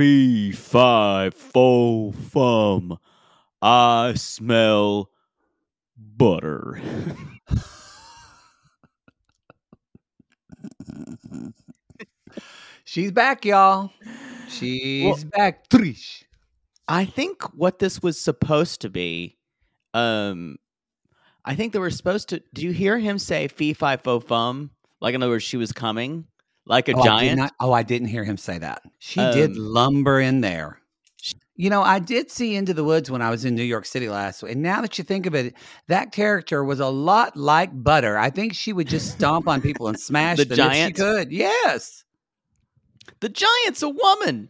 Fee, fi, fo, fum. I smell butter. She's back, y'all. She's Well- back. Trish. I think what this was supposed to be, um, I think they were supposed to. Do you hear him say "fee fi fo fum"? Like in other words, she was coming like a Oh, I giant. not- oh, I didn't hear him say that. She did Um, lumber in there. You know, I did see Into the Woods when I was in New York City last week. And now that you think of it, that character was a lot like Butter. I think she would just stomp on people and smash The them giant? she could. Yes. the giant's a woman.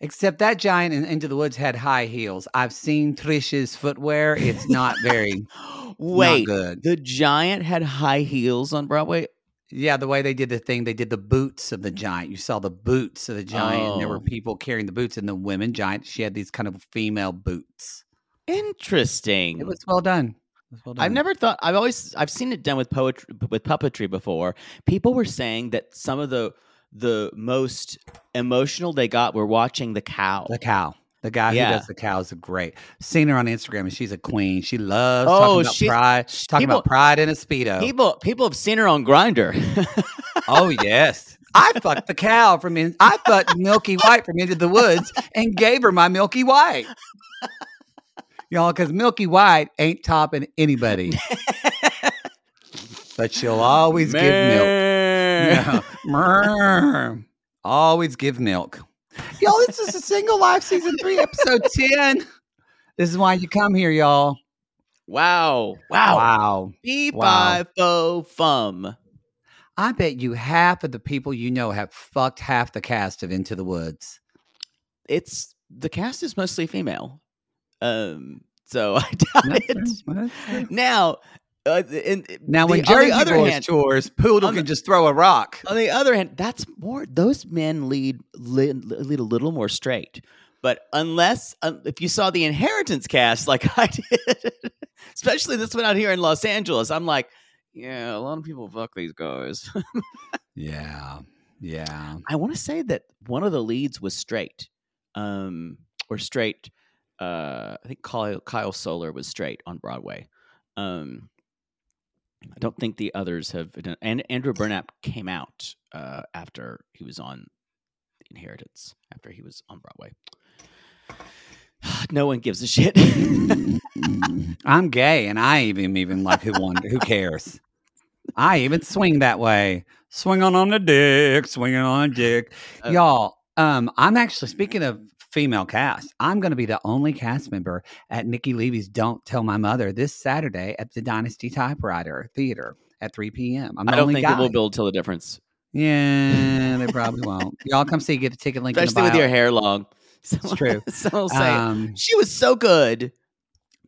Except that giant in Into the Woods had high heels. I've seen Trish's footwear. It's not very Wait, good. the giant had high heels on Broadway. Yeah, the way they did the thing, they did the boots of the giant. You saw the boots of the giant, and there were Oh. people carrying the boots, and the women giant, she had these kind of female boots. Interesting. It was well done. It was well done. I've never thought. I've always. I've seen it done with poetry, with puppetry before. People were saying that some of the the most emotional they got were watching the cow. the cow. The guy Yeah. who does the cows is great. Seen her on Instagram, and she's a queen. She loves Oh, talking about she- pride. Talking people- about pride in a speedo. People people have seen her on Grindr. oh yes, I fucked the cow from in. I fucked Milky White from Into the Woods and gave her my Milky White. Y'all, because Milky White ain't topping anybody, but she'll always give milk. Yeah. Always give milk. Y'all, this is a single life season three, episode 10. This is why you come here, y'all. Wow. Wow. Wow. Fee Wow. fi fo fum. I bet you half of the people you know have fucked half the cast of Into the Woods. It's the cast is mostly female. Um so I doubt it. Now uh, in, Now, when Jerry on the other Boys hand, tours, Poodle can the- just throw a rock. On the other hand, that's more. Those men lead lead, lead a little more straight. But unless uh, if you saw the Inheritance cast like I did, especially this one out here in Los Angeles, I'm like, yeah, a lot of people fuck these guys. Yeah. Yeah. I want to say that one of the leads was straight, um, or straight. Uh, I think Kyle, Kyle Soller was straight on Broadway. Um, I don't think the others have. Done, and Andrew Burnap came out uh, after he was on Inheritance, after he was on Broadway. no one gives a shit. I'm gay, and I even even like who wonder who cares. I even swing that way, swinging on the dick, swinging on a dick, Uh, y'all. Um, I'm actually speaking of female cast. I'm going to be the only cast member at Nikki Levy's "Don't Tell My Mother" this Saturday at the Dynasty Typewriter Theater at 3 p.m. I'm I don't only think guy. it will build till the difference, Yeah, they probably won't. Y'all come see, get the ticket link. especially with your hair long. Someone, true. Someone will say Um, she was so good.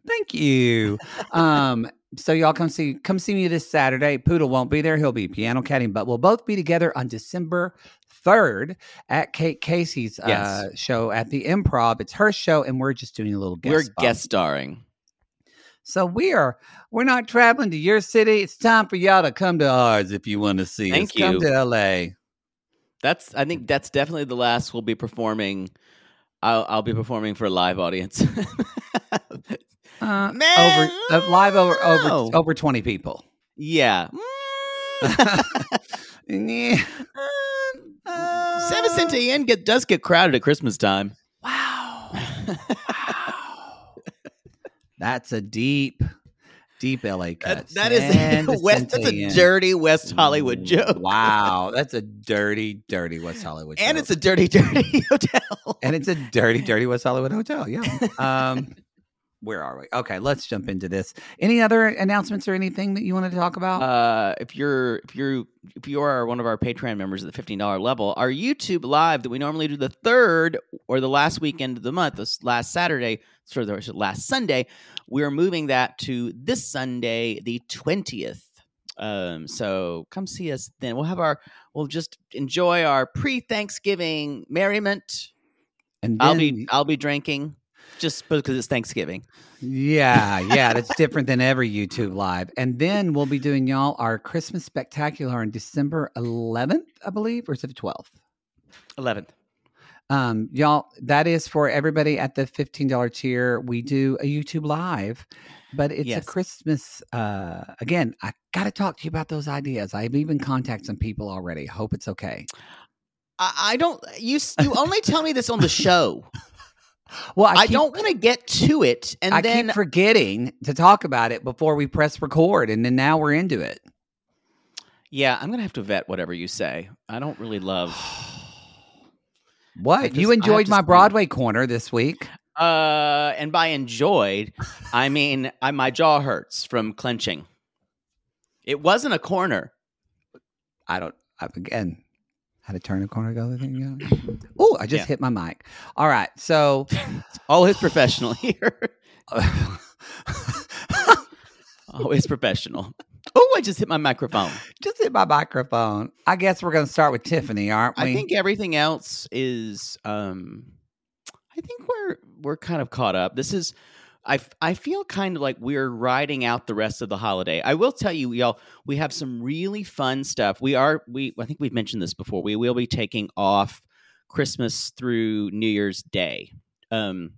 Thank you. Um, so y'all come see come see me this Saturday. Poodle won't be there; he'll be piano caddying, but we'll both be together on December third at Kate Casey's uh, Yes. show at the Improv. It's her show, and we're just doing a little guest. We're spot. guest starring. So we are we're not traveling to your city. It's time for y'all to come to ours if you want to see us. Thank Come to LA. That's I think that's definitely the last we'll be performing. I'll I'll be performing for a live audience. Uh, Man, over uh, live over over no. over twenty people. yeah. Yeah. Seven Cent Inn get does get crowded at Christmas time. Wow. That's a deep, deep LA cut. That, that is West. That's a dirty West Hollywood joke. Wow, that's a dirty, dirty West Hollywood. and joke. it's a dirty, dirty hotel. and it's a dirty, dirty West Hollywood hotel. Yeah. Um, where are we? Okay, let's jump into this. Any other announcements or anything that you want to talk about? Uh, if you're if you're if you are one of our Patreon members at the fifteen dollar level, our YouTube live that we normally do the third or the last weekend of the month, this last Saturday, sort of last Sunday, we're moving that to this Sunday, the twentieth. Um, so come see us then. We'll have our we'll just enjoy our pre Thanksgiving merriment. and I'll be I'll be drinking just because it's Thanksgiving. Yeah, yeah, that's different than every YouTube live. And then we'll be doing y'all our Christmas spectacular on December 11th, I believe, or is it the 12th? Eleventh. Um, y'all, that is for everybody at the $15 tier. We do a YouTube live, but it's Yes. a Christmas. Uh, again, I got to talk to you about those ideas. I've even contacted some people already. Hope it's okay. I, I don't you you only tell me this on the show. Well, I, keep- don't want to get to it, and I then keep forgetting to talk about it before we press record, and then now we're into it. yeah, I'm gonna have to vet whatever you say. I don't really love. What just- you enjoyed my. Broadway corner this week? Uh, and by enjoyed, I mean I, my jaw hurts from clenching. It wasn't a corner. I don't. I, again, how to turn a corner the other thing. Oh, I just Yeah. hit my mic. All right, so all Always professional here. Always professional. Oh, I just hit my microphone. just hit my microphone. I guess we're going to start with Tiffany, aren't we? I think everything else is. um I think we're we're kind of caught up. This is. I, I feel kind of like we're riding out the rest of the holiday. I will tell you, y'all, we have some really fun stuff. We are we I think we've mentioned this before. We will be taking off Christmas through New Year's Day, um,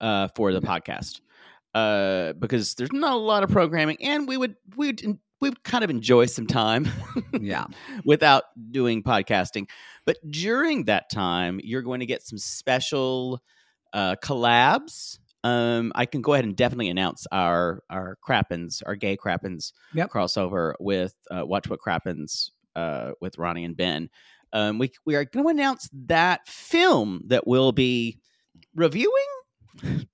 uh, for the podcast, uh, because there's not a lot of programming, and we would we would we would kind of enjoy some time. yeah. without doing podcasting. But during that time, you're going to get some special uh, collabs. Um, I can go ahead and definitely announce our our Crappens, our gay Crappens Yep. crossover with uh, Watch What Crappens uh, with Ronnie and Ben. Um, we we are going to announce that film that we'll be reviewing,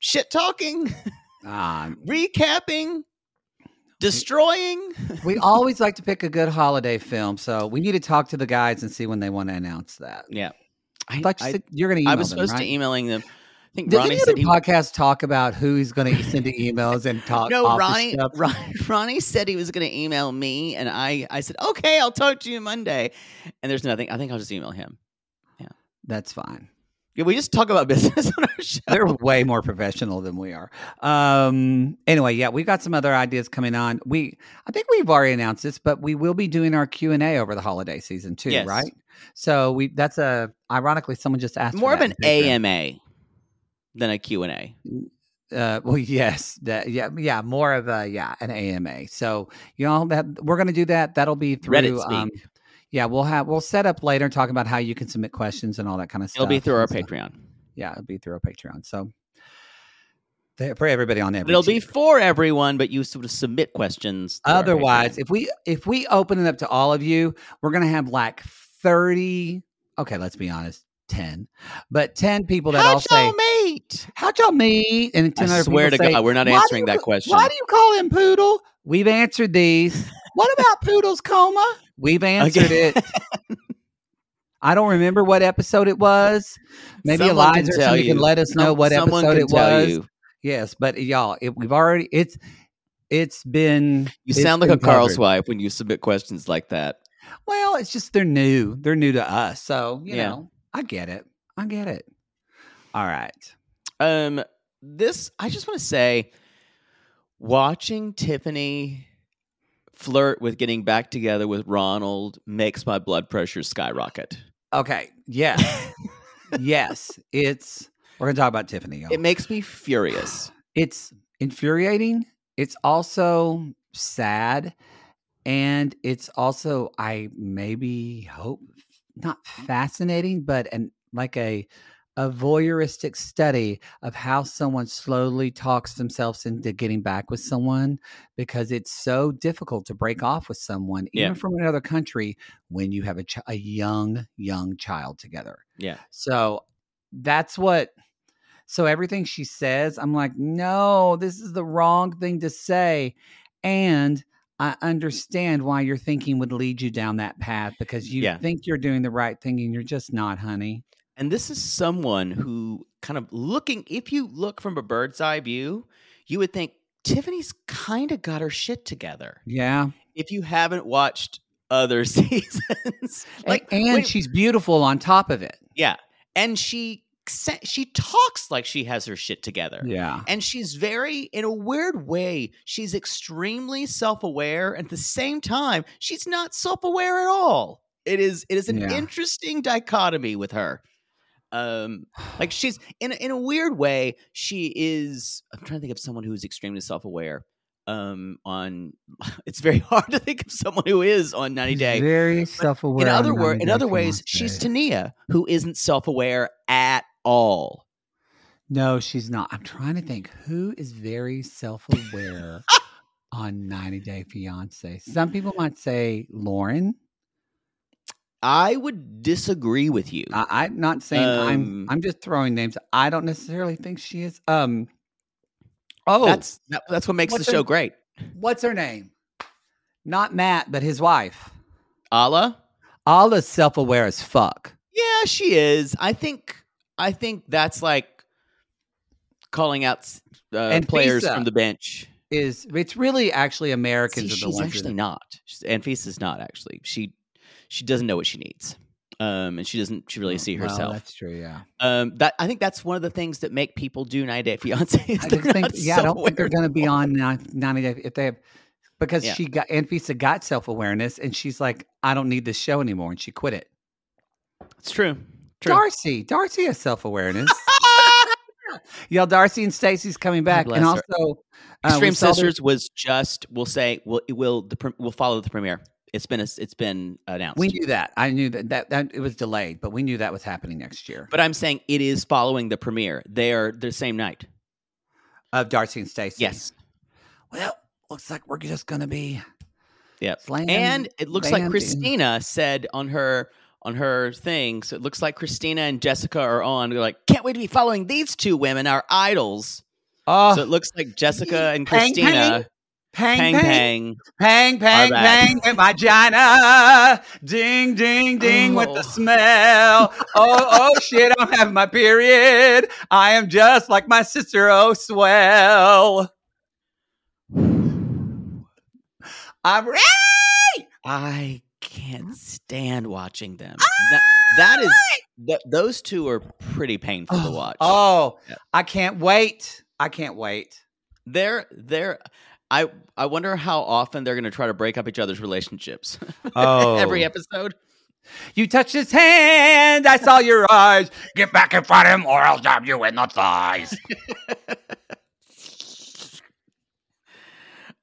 shit talking, Um, recapping, destroying. we always like to pick a good holiday film, so we need to talk to the guys and see when they want to announce that. yeah, I I- you're going to I was them, supposed right? to emailing them. I think Does Ronnie any said other he podcast talk about who he's going to send the emails and talk? no. Ronnie, stuff? Ron, Ronnie said he was going to email me, and I, I said, okay, I'll talk to you Monday. And there's nothing. I think I'll just email him. Yeah, that's fine. Yeah, we just talk about business on our show. They're way more professional than we are. Um, anyway, yeah, we've got some other ideas coming on. We, I think we've already announced this, but we will be doing our Q and A over the holiday season too, Yes. right? So we, that's a, ironically, someone just asked More of an. AMA than a Q and A. Uh, well, yes, that, yeah, yeah, more of a yeah, an AMA. So you know that we're going to do that. That'll be through. Reddit speak. Um, yeah, we'll have we'll set up later and talk about how you can submit questions and all that kind of stuff. It'll be through our so- Patreon. Yeah, it'll be through our Patreon. So for everybody on every It'll be for everyone, but you sort of submit questions. Otherwise, if we if we open it up to all of you, we're gonna have like thirty. Okay, let's be honest, ten, but ten people that all how'd say, y'all meet? "How'd y'all meet?" And ten I other swear to say, God, we're not answering you that question. Why do you call him Poodle? We've answered these. What about Poodle's coma? We've answered Okay. it. I don't remember what episode it was. Maybe Someone can Eliza or tell somebody can let us know what episode can it was. you. Yes, but y'all, it, we've already it's it's been. You it's sound like a Carl's wife when you submit questions like that. Well, it's just they're new. They're new to us, so you Yeah. know, I get it. I get it. All right. Um, this I just want to say, watching Tiffany flirt with getting back together with Ronald makes my blood pressure skyrocket. Okay. Yes. yes. It's. We're gonna talk about Tiffany. Y'all. It makes me furious. it's infuriating. It's also sad, and it's also I maybe hope not mm-hmm. fascinating, but and like a a voyeuristic study of how someone slowly talks themselves mm-hmm. into getting back with someone because it's so difficult to break off with someone even Yeah. from another country when you have a, ch- a young young child together Yeah. so that's what. So everything she says, I'm like, no, this is the wrong thing to say. And I understand why your thinking would lead you down that path because you Yeah. think you're doing the right thing and you're just not, honey. And this is someone who kind of looking, if you look from a bird's eye view, you would think Tiffany's kind of got her shit together. Yeah. If you haven't watched other seasons, Like, and when- she's beautiful on top of it. yeah, and she she talks like she has her shit together. Yeah. And she's very, in a weird way, she's extremely self aware. At the same time, she's not self aware at all. It is, it is an Yeah. interesting dichotomy with her. Um, like she's in a, in a weird way, she is. I'm trying to think of someone who's extremely self aware. Um, on it's very hard to think of someone who is on 90 Day. Very self aware. In other words, in other ways, she's Tania, who isn't self aware at all. No, she's not. I'm trying to think who is very self aware on 90 Day Fiance. Some people might say Lauren. I would disagree with you. I, I'm not saying Um, I'm. I'm just throwing names. I don't necessarily think she is. Um. Oh, that's that, that's what makes the her- show great. what's her name? Not Matt, but his wife. Alla, Alla's self aware as fuck. yeah, she is. I think I think that's like calling out uh, And players Fisa. from the bench. Is it's really actually Americans See, are the she's ones actually that, not. She's, Anfisa's not actually. She she doesn't know what she needs, um, and she doesn't she really see Oh, Well, herself. that's true. Yeah. um, that I think that's one of the things that make people do 90 Day Fiance. I just think. Yeah, I don't think they're going to be on ni- 90 Day if they have. Because Yeah. she got Anfisa got self awareness and she's like, I don't need this show anymore, and she quit it. It's true. True. Darcy, Darcy has self awareness. Y'all, Darcy and Stacey's coming back, and also uh, Extreme their- Sisters was just we'll say we'll will the we'll follow the premiere. It's been a, it's been announced. We knew that. I knew that, that that it was delayed, but we knew that was happening next year. but I'm saying it is following the premiere. They are the same night. Of Darcy and Stacey. Yes. Well, looks like we're just gonna be Yep. slaying. And it looks like band in- Christina said on her on her thing. So it looks like Christina and Jessica are on. They're like, can't wait to be following these two women, our idols. Oh, so it looks like Jessica and Pang, Christina, pang, pang pang. pang, pang, back. pang, in my vagina. Ding, ding, ding with Oh. the smell. Oh, oh shit! I'm having my period. I am just like my sister. Oh, swell. I'm ready. I can't stand watching them. That, ah, that is th- those two are pretty painful to oh, watch. Oh, Yeah. I can't wait. I can't wait. They're they're I I wonder how often they're going to try to break up each other's relationships. Oh. Every episode. You touched his hand. I saw your eyes. Get back in front of him, or I'll jab you in the thighs.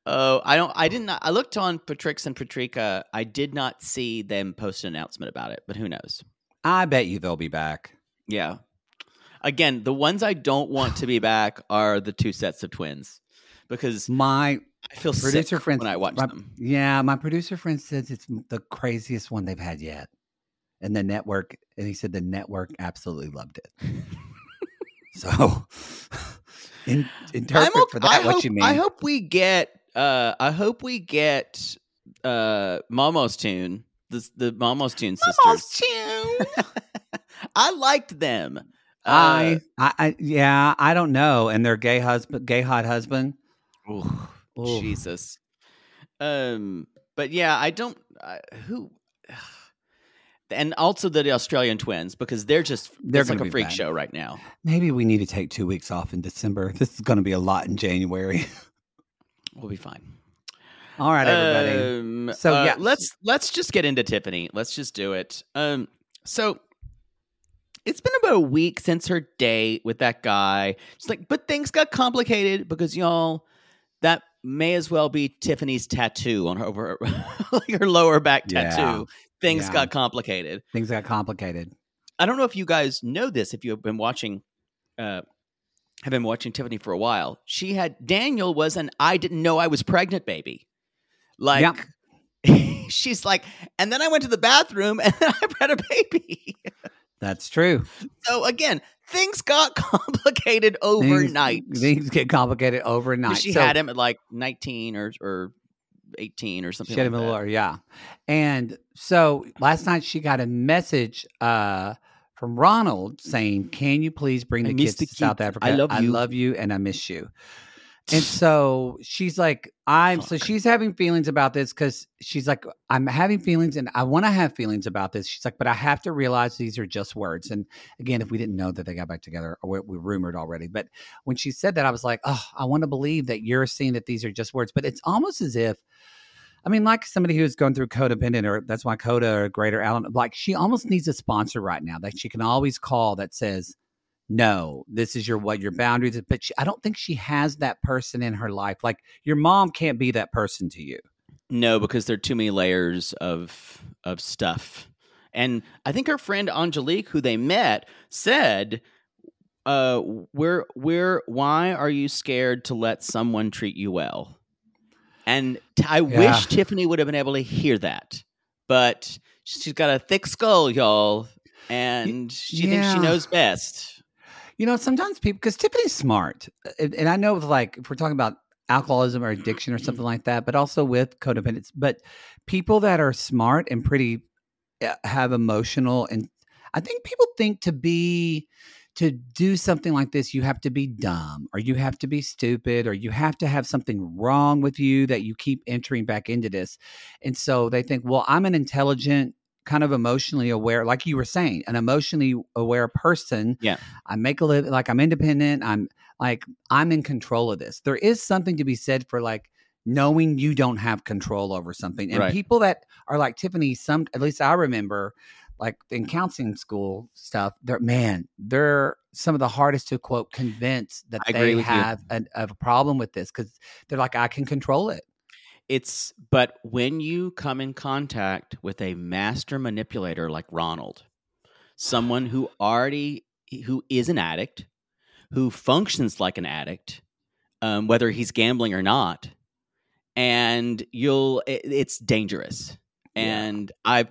Oh, I don't. I didn't. I looked on Patrix and Patrika. I did not see them post an announcement about it, but who knows? I bet you they'll be back. Yeah, Again, the ones I don't want to be back are the two sets of twins because My I feel producer sick friend when I watch my- them. Yeah, my producer friend says it's the craziest one they've had yet. And the network, and he said the network absolutely loved it. so, in, interpret ok- for that I what hope, you mean. I hope we get. Uh, I hope we get uh, Momo's tune. The the Momo's tune sisters. Momo's tune. I liked them. Uh, I, I, I, yeah, I don't know. And their gay husband, gay hot husband. ooh, Ooh. Jesus. Um, but yeah, I don't. I who? And also the Australian twins because they're just They're they're like a freak bad. show right now. Maybe we need to take two weeks off in December. This is going to be a lot in January. We'll be fine. All right, everybody. Um, So, uh, yes. let's let's just get into Tiffany. Let's just do it. Um, so it's been about a week since her date with that guy. She's like, but things got complicated because y'all, that may as well be Tiffany's tattoo on her over like her lower back Yeah. tattoo. Things Yeah. got complicated. Things got complicated. I don't know if you guys know this. If you have been watching, uh, have been watching Tiffany for a while. She had Daniel was an I didn't know I was pregnant baby. Like she's like, and then I went to the bathroom and I had a baby. That's true. So again, things got complicated overnight. Things, get complicated overnight. She So- had him at like nineteen or or eighteen or something. She had like him a that. lawyer, yeah. And so last night she got a message uh, from Ronald saying, "Can you please bring the kids the to South. Africa? I love I you." love you, and I miss you." And so she's like, "I'm." So she's having feelings about this because she's like, "I'm having feelings, and I want to have feelings about this." She's like, "But I have to realize these are just words." And again, if we didn't know that they got back together, or we, we rumored already, but when she said that, I was like, "Oh, I want to believe that you're seeing that these are just words." But it's almost as if I mean, like somebody who's going through codependent, or that's why Coda or Greater Allen, like she almost needs a sponsor right now that she can always call that says, "No, this is your what your boundaries." But she, I don't think she has that person in her life. Like your mom can't be that person to you. No, because there are too many layers of of stuff. And I think her friend Angelique, who they met, said, uh, we're we're why are you scared to let someone treat you well? And t- I Yeah. wish Tiffany would have been able to hear that. But she's got a thick skull, y'all, and she thinks she knows best. You know, sometimes people because Tiffany's smart, and, and I know with like if we're talking about alcoholism or addiction or something like that, but also with codependence. But people that are smart and pretty uh, have emotional, and I think people think to be to do something like this, you have to be dumb, or you have to be stupid, or you have to have something wrong with you that you keep entering back into this, and so they think, well, I'm an intelligent. Kind of emotionally aware, like you were saying, an emotionally aware person Yeah. I make a living, like I'm independent. I'm like, I'm in control of this. There is something to be said for like knowing you don't have control over something. And Right. people that are like Tiffany, some, at least I remember, like in counseling school stuff, they're, man, they're some of the hardest to quote convince that I they have an, a problem with this because they're like, I can control it. It's but when you come in contact with a master manipulator like Ronald, someone who already who is an addict, who functions like an addict, um, whether he's gambling or not, and you'll it, it's dangerous. Yeah. And I've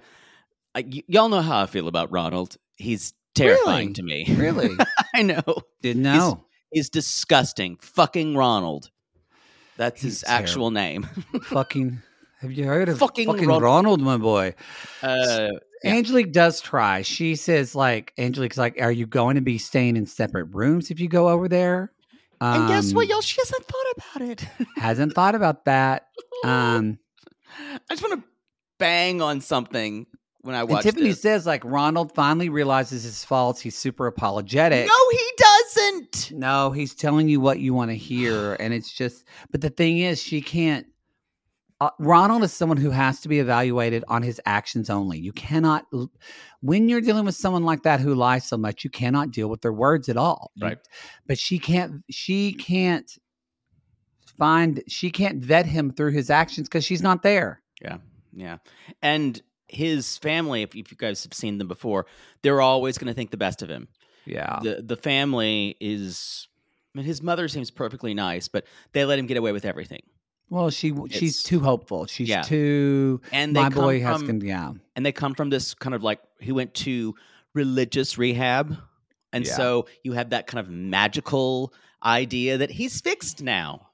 I, y- y'all know how I feel about Ronald. He's terrifying Really? to me. Really? I know. Didn't know. He's disgusting. Fucking Ronald. That's his He's actual name. fucking, have you heard of Fucking fucking, Ron- Ronald, my boy? Uh, Yeah. Angelique does try. She says, like, Angelique's like, are you going to be staying in separate rooms if you go over there? and guess what, Um, y'all? She hasn't thought about it. Hasn't thought about that. Um, I just want to bang on something when I and Tiffany this. says, like, Ronald finally realizes his faults. He's super apologetic. No, he doesn't. No, he's telling you what you want to hear. And it's just, but the thing is, she can't. Uh, Ronald is someone who has to be evaluated on his actions only. You cannot, when you're dealing with someone like that who lies so much, you cannot deal with their words at all. Right. But she can't, she can't find, she can't vet him through his actions because she's not there. Yeah. Yeah, and his family, if, if you guys have seen them before, they're always going to think the best of him. Yeah. the the family is. I mean, his mother seems perfectly nice, but they let him get away with everything. Well, she she's too hopeful. She's Yeah. too. And they my come boy has. from- con- Yeah. and they come from this kind of like he went to religious rehab and Yeah. so you have that kind of magical idea that he's fixed now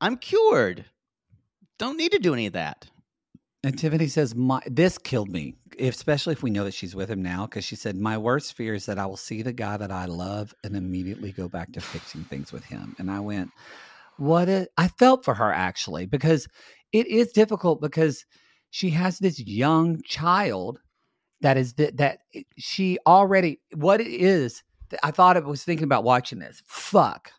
i'm cured don't need to do any of that And Tiffany says, "My this killed me, especially if we know that she's with him now." Because she said, "My worst fear is that I will see the guy that I love and immediately go back to fixing things with him." And I went, "What?" A, I felt for her actually because it is difficult because she has this young child that is that she already what it is. I thought it was thinking about watching this. Fuck.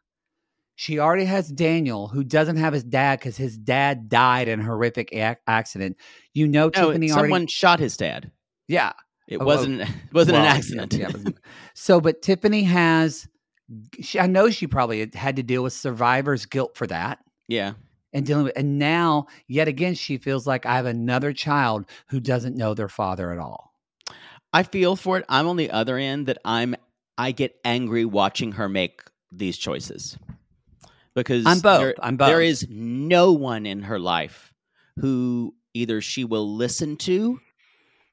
She already has Daniel, who doesn't have his dad because his dad died in a horrific ac- accident. You know, no Tiffany someone already. shot his dad Yeah, it Oh, wasn't it wasn't well, an accident yeah, was- so, but Tiffany has. She, I know she probably had- had to deal with survivor's guilt for that yeah and dealing with. And now, yet again, she feels like I have another child who doesn't know their father at all. i feel for it i'm on the other end that i'm i get angry watching her make these choices because I'm both. there- I'm both. there is no one in her life who either she will listen to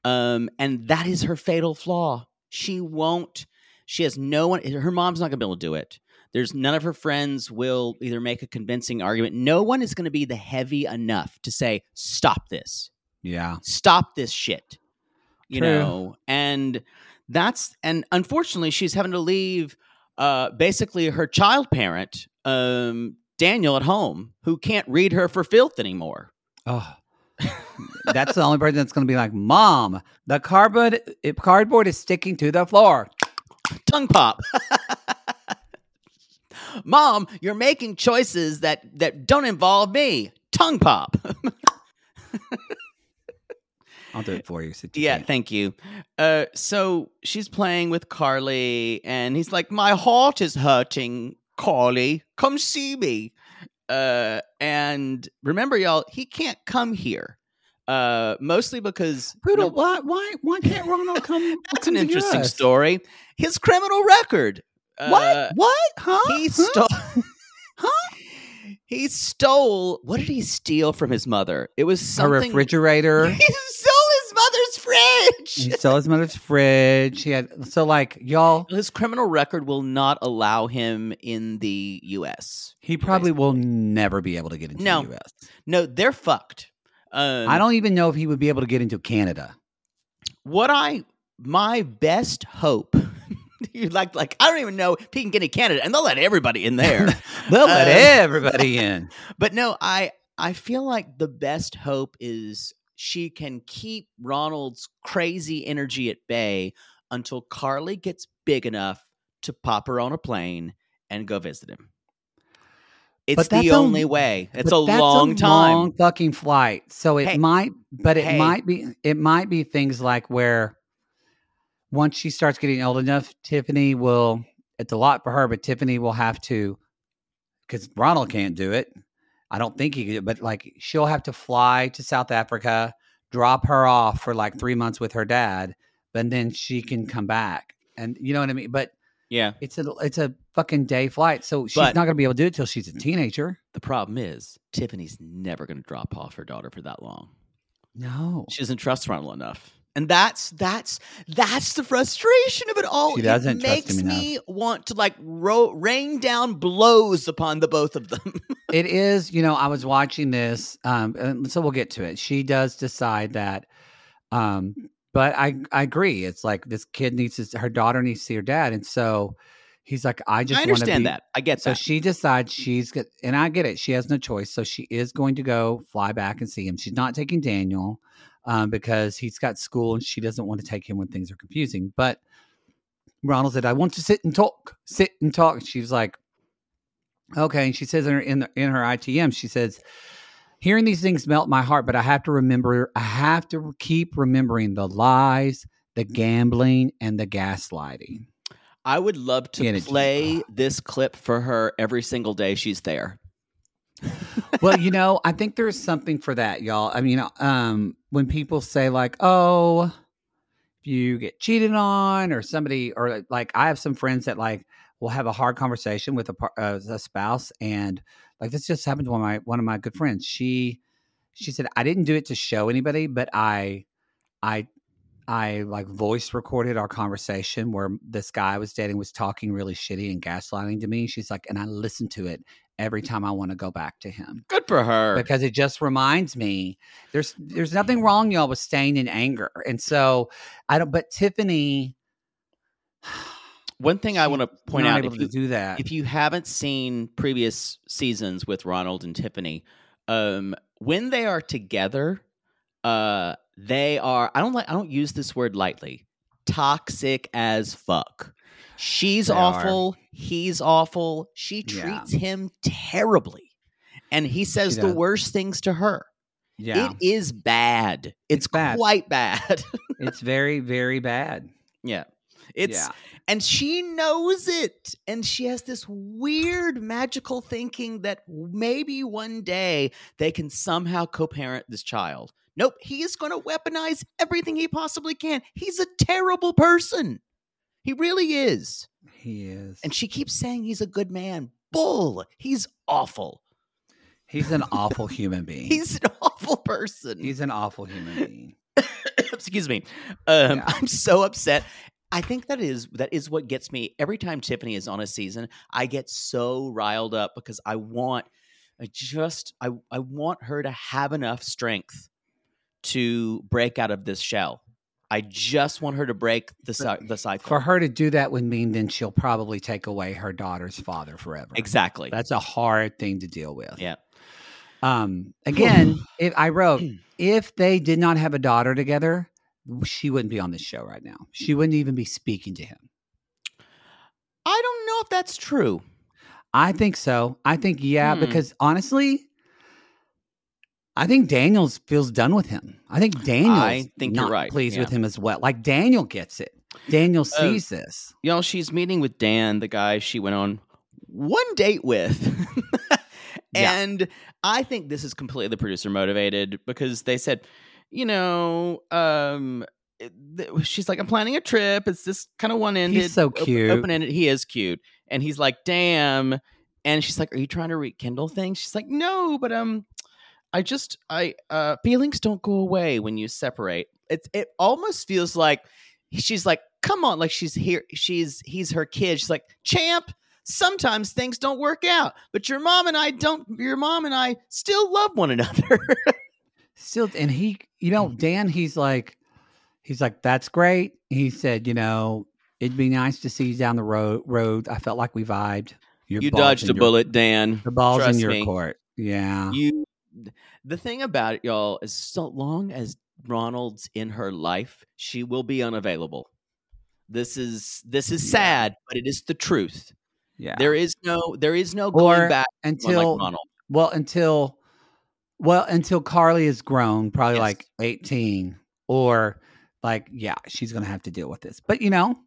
um and that is her fatal flaw. She won't she has no one her mom's not going to be able to do it. There's none of her friends will either make a convincing argument. No one is going to be the heavy enough to say stop this. Yeah, stop this shit. You True. know? And that's and unfortunately she's having to leave uh basically her child parent um daniel at home who can't read her for filth anymore Oh, that's the only person that's going to be like, "Mom, the cardboard it, cardboard is sticking to the floor." tongue pop mom you're making choices that that don't involve me tongue pop I'll do it for you. Yeah, can't. thank you. Uh, so she's playing with Carley, and he's like, "My heart is hurting, Carley. Come see me." Uh, and remember, y'all, he can't come here. Uh, mostly because Poodle, num- why, why, why can't Ronald come? that's come an to interesting us? story. His criminal record. What? Uh, what? Huh? he Huh? stole. He stole. What did he steal from his mother? It was a refrigerator. He stole his mother's fridge. he stole his mother's fridge. He had so like y'all. His criminal record will not allow him in the U.S. He probably will never be able to get into No. the U.S. No, they're fucked. Um, I don't even know if he would be able to get into Canada. What I my best hope. you like like I don't even know if he can get in Canada, and they'll let everybody in there. They'll let Uh, everybody in. but no, I I feel like the best hope is she can keep Ronald's crazy energy at bay until Carley gets big enough to pop her on a plane and go visit him. It's the a- only way. It's a long time. long fucking flight. So it Hey. might, but it Hey. might be, it might be things like where once she starts getting old enough, Tiffany will. It's a lot for her, but Tiffany will have to, because Ronald can't do it. I don't think he could, but like she'll have to fly to South Africa, drop her off for like three months with her dad, but then she can come back. And you know what I mean? But yeah. it's a it's a fucking day flight, so she's But- not gonna be able to do it till she's a mm. teenager. The problem is Tiffany's never going to drop off her daughter for that long. No, She doesn't trust Ronald enough. And that's that's that's the frustration of it all. She doesn't it makes him enough. me want to like ro- rain down blows upon the both of them. it is. You know, I was watching this, um, and so we'll get to it. She does decide that, um, but I I agree. It's like this kid needs to, her daughter needs to see her dad, and so he's like, I just I understand that. I get So that. she decides she's and I get it. She has no choice, so she is going to go fly back and see him. She's not taking Daniel um, because he's got school, and she doesn't want to take him when things are confusing. But Ronald said, "I want to sit and talk, sit and talk." And she was like, "Okay." And she says in her in, the, in her ITM, she says, "Hearing these things melt my heart, but I have to remember. I have to keep remembering the lies, the gambling, and the gaslighting." I would love to play this clip for her every single day she's there. well, you know, I think there's something for that, y'all. I mean, um, when people say like, "Oh, if you get cheated on or somebody or like I have some friends that like will have a hard conversation with a, uh, a spouse and like this just happened to one of my one of my good friends. She she said I didn't do it to show anybody, but I I I like voice recorded our conversation where this guy I was dating was talking really shitty and gaslighting to me. She's like, and I listened to it every time I want to go back to him Good for her. because it just reminds me there's there's nothing wrong y'all with staying in anger and so i don't but tiffany One thing I want to point out if you, do that if you haven't seen previous seasons with Ronald and Tiffany, um, when they are together, uh, they are. I don't like. I don't use this word lightly. Toxic as fuck. She's They are. awful. He's awful. She Yeah. treats him terribly, and he says the does. worst things to her. yeah It is bad. It's, It's bad. quite bad. it's very very bad yeah. It's yeah and she knows it. And she has this weird magical thinking that maybe one day they can somehow co parent this child. Nope, he is going to weaponize everything he possibly can. He's a terrible person. He really is. he is And she keeps saying he's a good man. Bull. He's awful. he's an awful human being He's an awful person. he's an awful human being excuse me um Yeah. i'm so upset i think that is that is what gets me every time tiffany is on a season i get so riled up because i want i just i i want her to have enough strength to break out of this shell i just want her to break the cy- the cycle for her to do that would mean then she'll probably take away her daughter's father forever exactly that's a hard thing to deal with yeah Um, again, if I wrote, if they did not have a daughter together, she wouldn't be on this show right now. She wouldn't even be speaking to him. i don't know if that's true I think so. I think yeah, Hmm. because honestly, I think Daniels feels done with him. I think Daniels think you're not right, pleased with him as well. Like Daniel gets it. Daniel Uh, sees this. you know she's meeting with dan the guy she went on one date with Yeah. and i think this is completely producer motivated because they said you know um th- she's like i'm planning a trip it's this kind of one-ended He's so cute. open-ended he is cute and he's like damn and she's like are you trying to rekindle things she's like no but um i just i uh feelings don't go away when you separate it it almost feels like she's like come on like she's here she's he's her kid she's like champ sometimes things don't work out but your mom and i don't your mom and i still love one another Still, and he, you know, Dan, he's like, he's like, that's great. He said, you know, it'd be nice to see you down the road. Road, I felt like we vibed. Your you dodged a your- bullet dan The ball's Trust in your me. court. Yeah. you the thing about it y'all is so long as ronald's in her life she will be unavailable this is this is sad but it is the truth yeah. there is no there is no going Or back until like ronald well until well until Carley is grown, probably Yes. like 18 or like yeah, she's going to have to deal with this. But you know,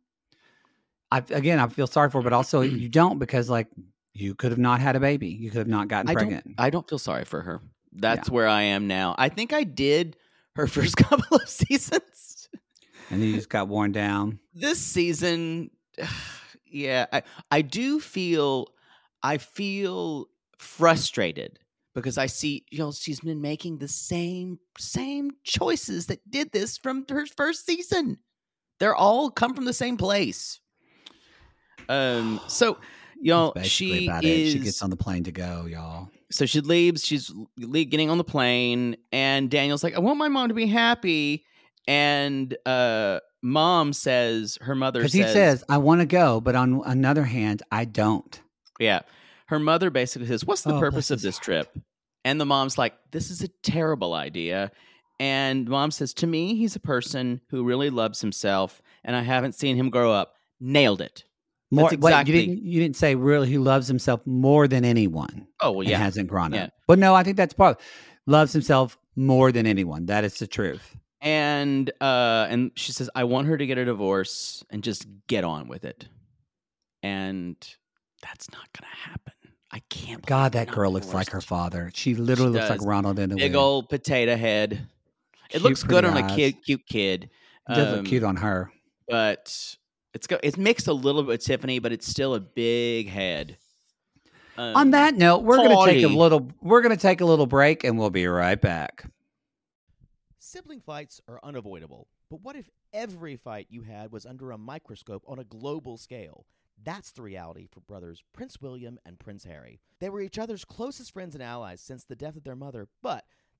I again, I feel sorry for her, but also you don't because like you could have not had a baby. You could have not gotten I pregnant. don't, I don't feel sorry for her. That's where I am now. I think I did her first couple of seasons. and then you just got worn down. This season, yeah, I, I do feel, I feel frustrated because I see, you know, she's been making the same, same choices that did this from her first season. They're all come from the same place. Um, so, know, she about is it. She gets on the plane to go, y'all. so she leaves she's getting on the plane and daniel's like i want my mom to be happy and uh mom says her mother Because says he says, I want to go, but on another hand, I don't. yeah her mother basically says what's the Oh, purpose of this heart. trip and the mom's like this is a terrible idea and mom says to me he's a person who really loves himself and i haven't seen him grow up nailed it More, That's wait, you didn't. You didn't say really. He loves himself more than anyone. oh well yeah hasn't grown Yeah. up. But no, I think that's part. Loves himself more than anyone. That is the truth. and uh and she says i want her to get a divorce and just get on with it and that's not gonna happen i can't God, that girl looks like her father. She literally looks like. Ronald in a big old potato head it Cute, looks good on a kid cute kid It does Um, look cute on her. but it's go, it's mixed a little bit with Tiffany, but it's still a big head. on Um, that note, we're going to take a little. We're going to take a little break, and we'll be right back. Sibling fights are unavoidable, but what if every fight you had was under a microscope on a global scale? That's the reality for brothers Prince William and Prince Harry. They were each other's closest friends and allies since the death of their mother, but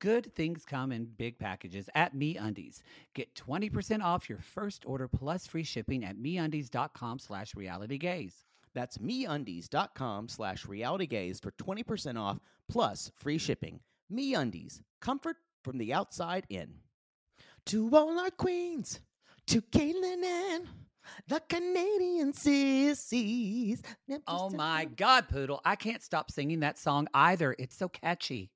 good things come in big packages at MeUndies. Get 20% off your first order plus free shipping at MeUndies.com slash realitygaze. That's meundies.com slash realitygaze for 20% off plus free shipping. MeUndies, comfort from the outside in. To all our queens, to Caitlin and the Canadian sissies. Oh my God, Poodle. I can't stop singing that song either. It's so catchy.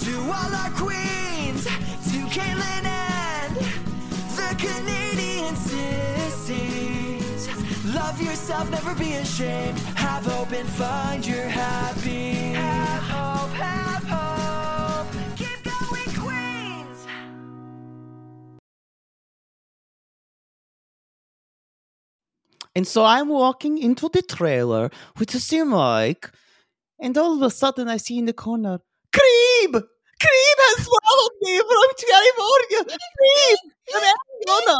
To all our queens, to Caitlin and the Canadian sissies. Love yourself, never be ashamed. Have hope and find your happy. Have hope, have hope. Keep going, Queens. And so I'm walking into the trailer with a see mic, and all of a sudden I see in the corner, Cream! Cream has swallowed me from California! Cream! From Arizona!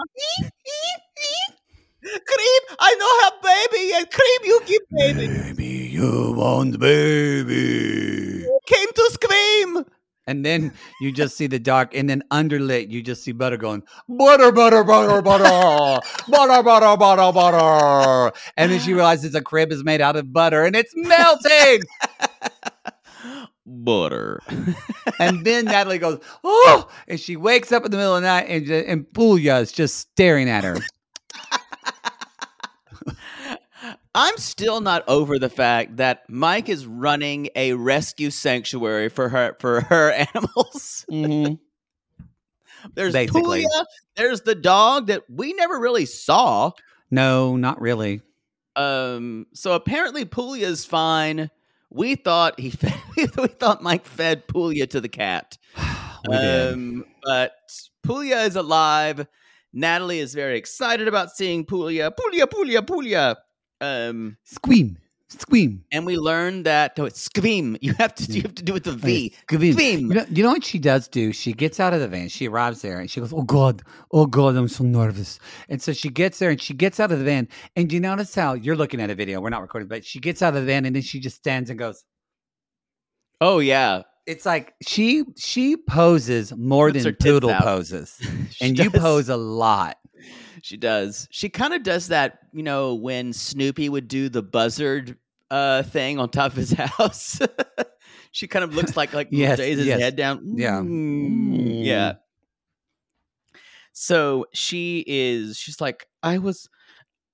Cream, I don't have baby yet. Cream, you give baby. Baby, you want baby. Came to scream. And then you just see the dark, and then underlit, you just see butter going butter, butter, butter, butter, butter, butter, butter, butter. And then she realizes the crib is made out of butter and it's melting. Butter. and then Natalie goes, oh, and she wakes up in the middle of the night, and, and Puglia is just staring at her. I'm still not over the fact that Mike is running a rescue sanctuary for her for her animals. Mhm. There's Basically. Puglia, there's the dog that we never really saw. No, not really. Um, so apparently Puglia's fine. We thought he fed, we thought Mike fed Puglia to the cat. Um, but Puglia is alive. Natalie is very excited about seeing Puglia. Puglia, Puglia, Puglia. Um, Scream, scream. and we learned that oh, it's scream. You have to you have to do it with the V. Scream. You know, you know what she does do? She gets out of the van. She arrives there and she goes, "Oh God, oh God, I'm so nervous." And so she gets there and she gets out of the van. And do you notice how you're looking at a video? We're not recording, but she gets out of the van and then she just stands and goes. Oh yeah, It's like she she poses more Puts than out. poses, and you pose a lot. She does. She kind of does that, you know, when Snoopy would do the buzzard uh thing on top of his house. she kind of looks like like Yes, raises his yes. head down. Yeah. Mm, Yeah. So she is she's like, I was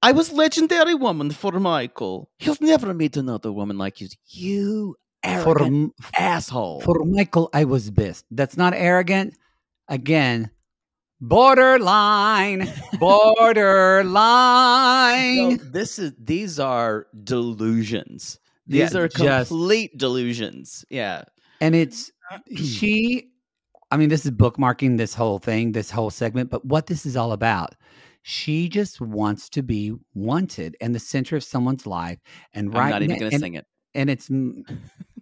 I was legendary woman for Michael. He'll never meet another woman like you. You arrogant M- asshole. for Michael, I was best. That's not arrogant. Again, borderline, borderline. This is these are delusions. These Yeah, are just- complete delusions. Yeah. and it's she i mean this is bookmarking this whole thing this whole segment but what this is all about she just wants to be wanted and the center of someone's life and right I'm not even going to and, sing it. and it's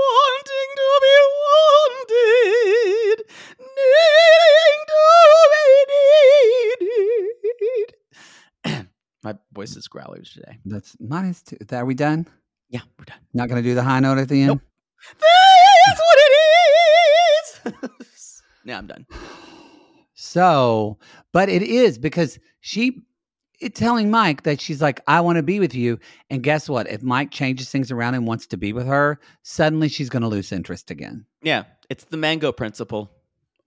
wanting to be wanted, needing to be needed. My voice is growlers today. That's two. That. Are we done? Yeah, we're done. Not going to do the high note at the end? Nope. That's what it is. now I'm done. So, but it is because she telling Mike that she's like, I want to be with you. And guess what? If Mike changes things around and wants to be with her, suddenly she's going to lose interest again. Yeah, it's the mango principle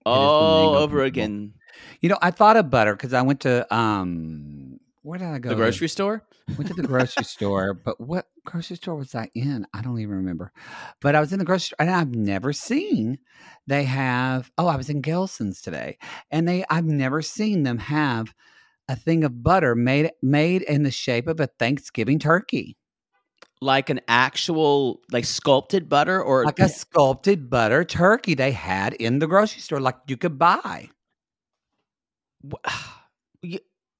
all mango over principle. again. You know, I thought of butter because I went to um where did I go? The grocery store. went to the grocery store, but what grocery store was I in? I don't even remember. But I was in the grocery store and I've never seen they have oh, I was in Gelson's today. And they I've never seen them have a thing of butter made made in the shape of a Thanksgiving turkey. Like an actual, like sculpted butter, or Like a sculpted butter turkey they had in the grocery store, like you could buy. you,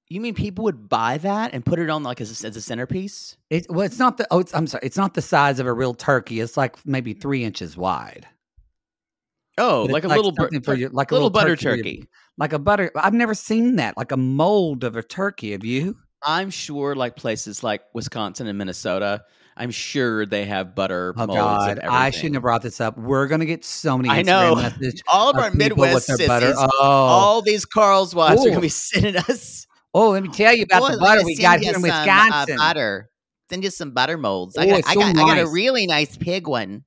you mean people would buy that and put it on like as a, as a centerpiece? It, well, it's not the. Oh, it's, I'm sorry. It's not the size of a real turkey. It's like maybe three inches wide. Oh, But like a little bur- for your- like a little, little butter turkey turkey. Like a butter. I've never seen that. Like a mold of a turkey. Have you? I'm sure, like places like Wisconsin and Minnesota, I'm sure they have butter Oh. God, I shouldn't have brought this up. We're gonna get so many. I Instagram know. All of of our Midwest sissies, butter. Oh, all these Carl's wives are gonna be sending us oh, let me tell you about Boy, the butter we got here in some, uh, Wisconsin. butter. Send you some butter molds. I Oh, got, I, so got, I got a really nice pig one.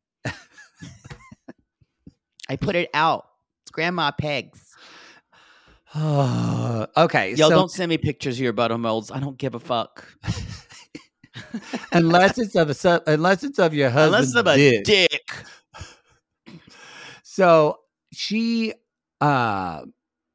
I put it out. It's Grandma Peg's. Okay, Yo, so don't send me pictures of your butter molds. I don't give a fuck. unless it's of a unless it's of your husband's Unless I'm a dick. dick. So she, uh,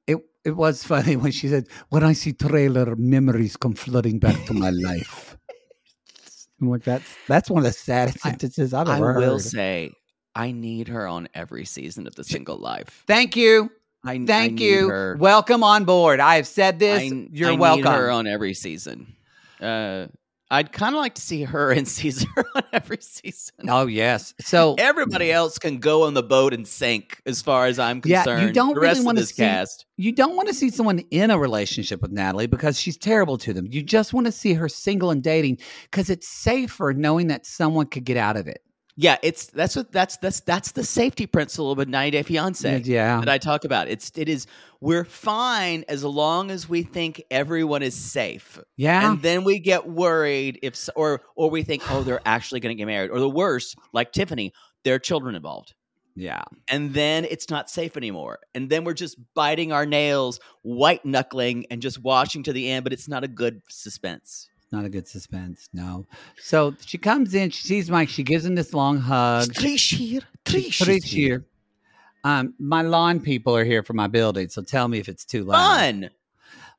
it it was funny when she said, "When I see trailer, memories come flooding back to my life." I'm like, that's that's one of the saddest sentences I've ever I will heard. say, I need her on every season of The Single Life. Thank you, I, I thank need you. Her. Welcome on board. I have said this. I, You're I welcome. Need her on every season. Uh, I'd kind of like to see her and Caesar on every season. oh yes. So Everybody else can go on the boat and sink, as far as I'm concerned. Yeah, you don't the really wanna see- cast. you don't want to see someone in a relationship with Natalie because she's terrible to them. You just want to see her single and dating because it's safer knowing that someone could get out of it. Yeah, it's that's what that's that's that's the safety principle of a 90 Day Fiance mm, yeah. that I talk about. It's it is we're fine as long as we think everyone is safe. Yeah. And then we get worried if or or we think oh they're actually going to get married or the worst like Tiffany there are children involved. yeah. and then it's not safe anymore. And then we're just biting our nails, white knuckling, and just watching to the end, but it's not a good suspense. Not a good suspense. No. So she comes in, she sees Mike, she gives him this long hug. Trish here. Trish, Trish here. Um, my lawn people are here for my building, so tell me if it's too loud. Fun.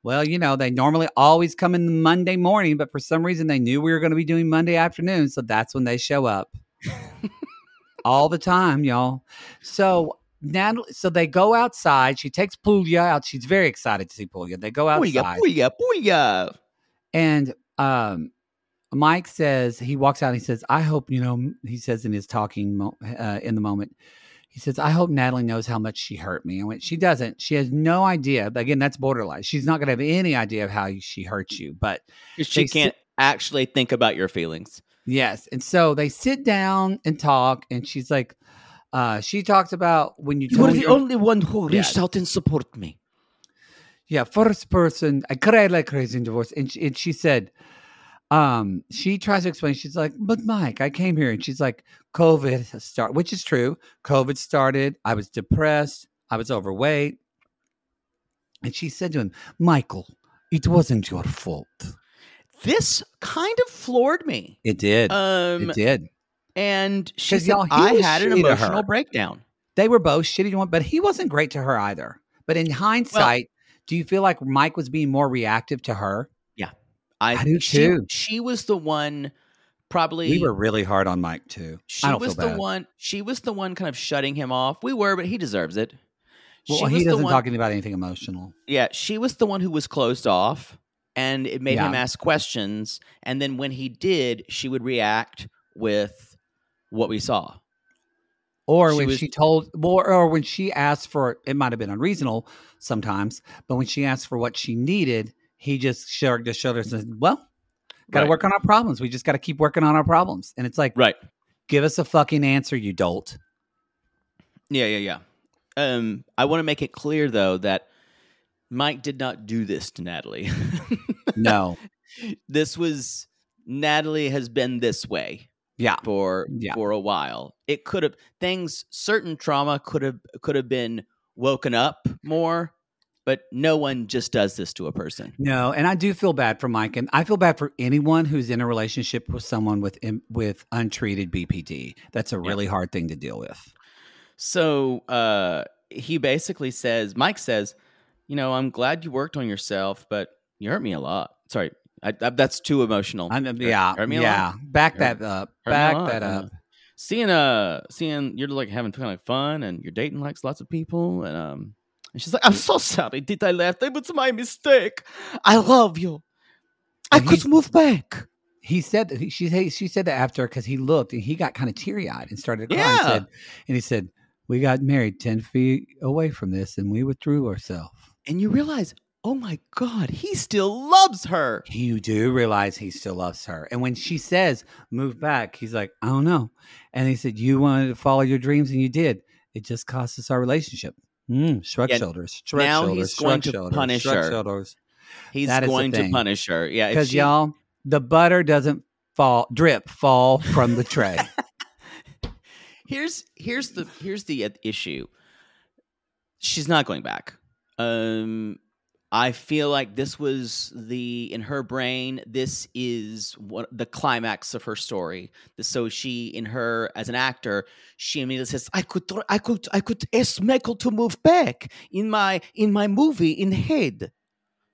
Well, you know, they normally always come in Monday morning, but for some reason they knew we were going to be doing Monday afternoon, so that's when they show up. All the time, y'all. So Natalie, so they go outside. She takes Puglia out. She's very excited to see Puglia. They go outside. booyah, booyah. And um, Mike says he walks out. And he says, "I hope you know." He says in his talking uh, in the moment, he says, "I hope Natalie knows how much she hurt me." I went, "She doesn't. She has no idea." Again, that's borderline. She's not going to have any idea of how she hurt you. But She can't actually think about your feelings. yes, and so they sit down and talk, and she's like, uh, she talks about when you You were the your- only one who Yeah. reached out and supported me. Yeah, first person. I cried like crazy in divorce. And she, and she said, um, she tries to explain. She's like, but Mike, I came here. And she's like, COVID has started, which is true. COVID started. I was depressed. I was overweight. And she said to him, Michael, it wasn't your fault. This kind of floored me. It did. Um, it did. and she said y'all, I had an emotional breakdown. They were both shitty to one, but he wasn't great to her either. But in hindsight, do you feel like Mike was being more reactive to her? I, I do she, too. She was the one, probably. We were really hard on Mike too. She was the one. She was the one, kind of shutting him off. We were, but he deserves it. Well, she he doesn't one, talk about anything emotional. Yeah, she was the one who was closed off, and it made him ask questions. And then when he did, she would react with what we saw. Or She when was- she told, or, or when she asked for, it might have been unreasonable sometimes, but when she asked for what she needed, he just shrugged his shoulders and said, "Well, Got to Right. work on our problems. We just got to keep working on our problems. And it's like, Right. give us a fucking answer, you dolt. Yeah, yeah, yeah. Um, I want to make it clear though that Mike did not do this to Natalie. No. this was Natalie has been this way Yeah. for Yeah. for a while. It could have things certain trauma could have could have been woken up more, but no one just does this to a person. No, and I do feel bad for Mike, and I feel bad for anyone who's in a relationship with someone with with untreated BPD. That's a really hard thing to deal with. So uh, he basically says, Mike says, you know, I'm glad you worked on yourself, but you hurt me a lot. Sorry, I, I, that's too emotional. I, Hurt- yeah, hurt me a yeah. Back that up. Hurt me a Back that up. Seeing uh, seeing you're like having kind of fun, and you're dating like lots of people, and um, and she's like, I'm so sorry, did I left? It was my mistake. I love you. I could move back. He said she she said that after because he looked and he got kind of teary eyed and started crying. Yeah. And, said, and he said, "We got married ten feet away from this, and we withdrew ourselves." And you realize, oh my god, he still loves her. You do realize he still loves her. And when she says, move back, he's like, I don't know. And he said, You wanted to follow your dreams and you did. It just cost us our relationship. Mm, shrug Yeah, shoulders. Shrug now shoulders. he's going to shoulders, punish shrug her. shoulders. He's That going to punish her. Yeah, Because she- y'all, the butter doesn't fall, drip, fall from the tray. here's here's the here's the uh, issue. She's not going back. Um, I feel like this was the in her brain. This is what the climax of her story. So she, in her as an actor, she immediately says, "I could, I could, I could ask Michael to move back in my in my movie in head."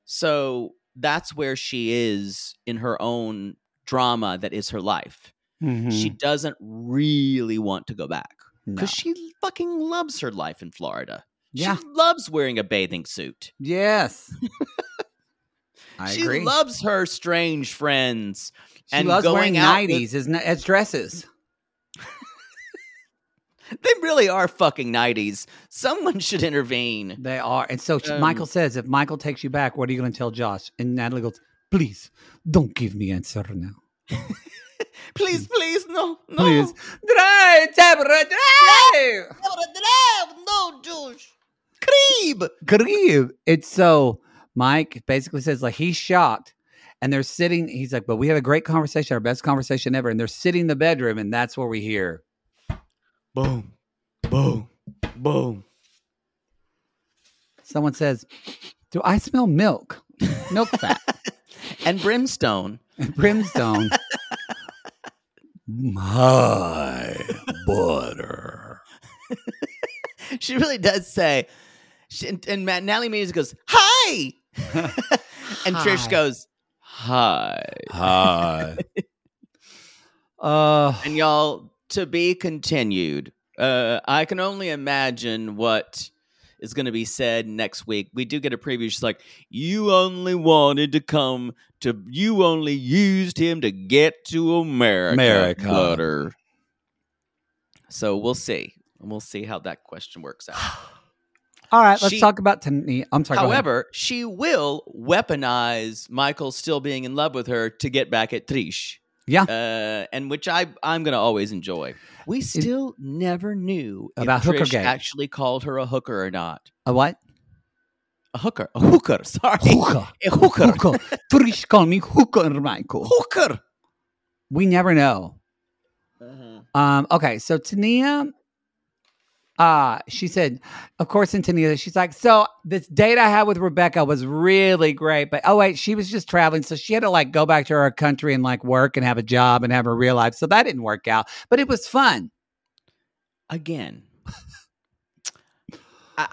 So that's where she is in her own drama that is her life mm-hmm. she doesn't really want to go back No. because she fucking loves her life in Florida. Yeah. She loves wearing a bathing suit. Yes. I she agree. loves her strange friends. she and loves going wearing out with- 90s as, as dresses. They really are fucking 90s. Someone should intervene. They are. And so Um, Michael says, if Michael takes you back, what are you going to tell Josh? And Natalie goes, please don't give me answer now. Please, please, no, no. Please. Drive, Deborah, drive! No, Josh. Creeb. Grieve. It's so, Mike basically says, like, he's shocked. And they're sitting, he's like, but we had a great conversation, our best conversation ever. And they're sitting in the bedroom, and that's where we hear, Boom, boom, boom. someone says, do I smell milk? Milk fat. And brimstone. and brimstone. My butter. she really does say, she, and, and Matt Natalie Means goes, "Hi," and Trish goes, "Hi," Hi. uh, and y'all to be continued. Uh, I can only imagine what is going to be said next week. We do get a preview. She's like, "You only wanted to come to. You only used him to get to America, America. butter." So we'll see. And We'll see how that question works out. all right, let's She- talk about Tania. I'm sorry. However, she will weaponize Michael still being in love with her to get back at Trish. Yeah. Uh, and which I I'm gonna always enjoy. We still never knew About if hooker Trish actually called her a hooker or not. a what? A hooker, a hooker. Sorry, Hookah. a hooker, Hookah. Trish call me Hookah Michael. hooker. We never know. Um, okay, so Tania, uh, she said, of course, in Tania, she's like, so this date I had with Rebecca was really great, but oh wait, she was just traveling, so she had to like go back to her country and like work and have a job and have a real life, so that didn't work out, but it was fun. Again, I,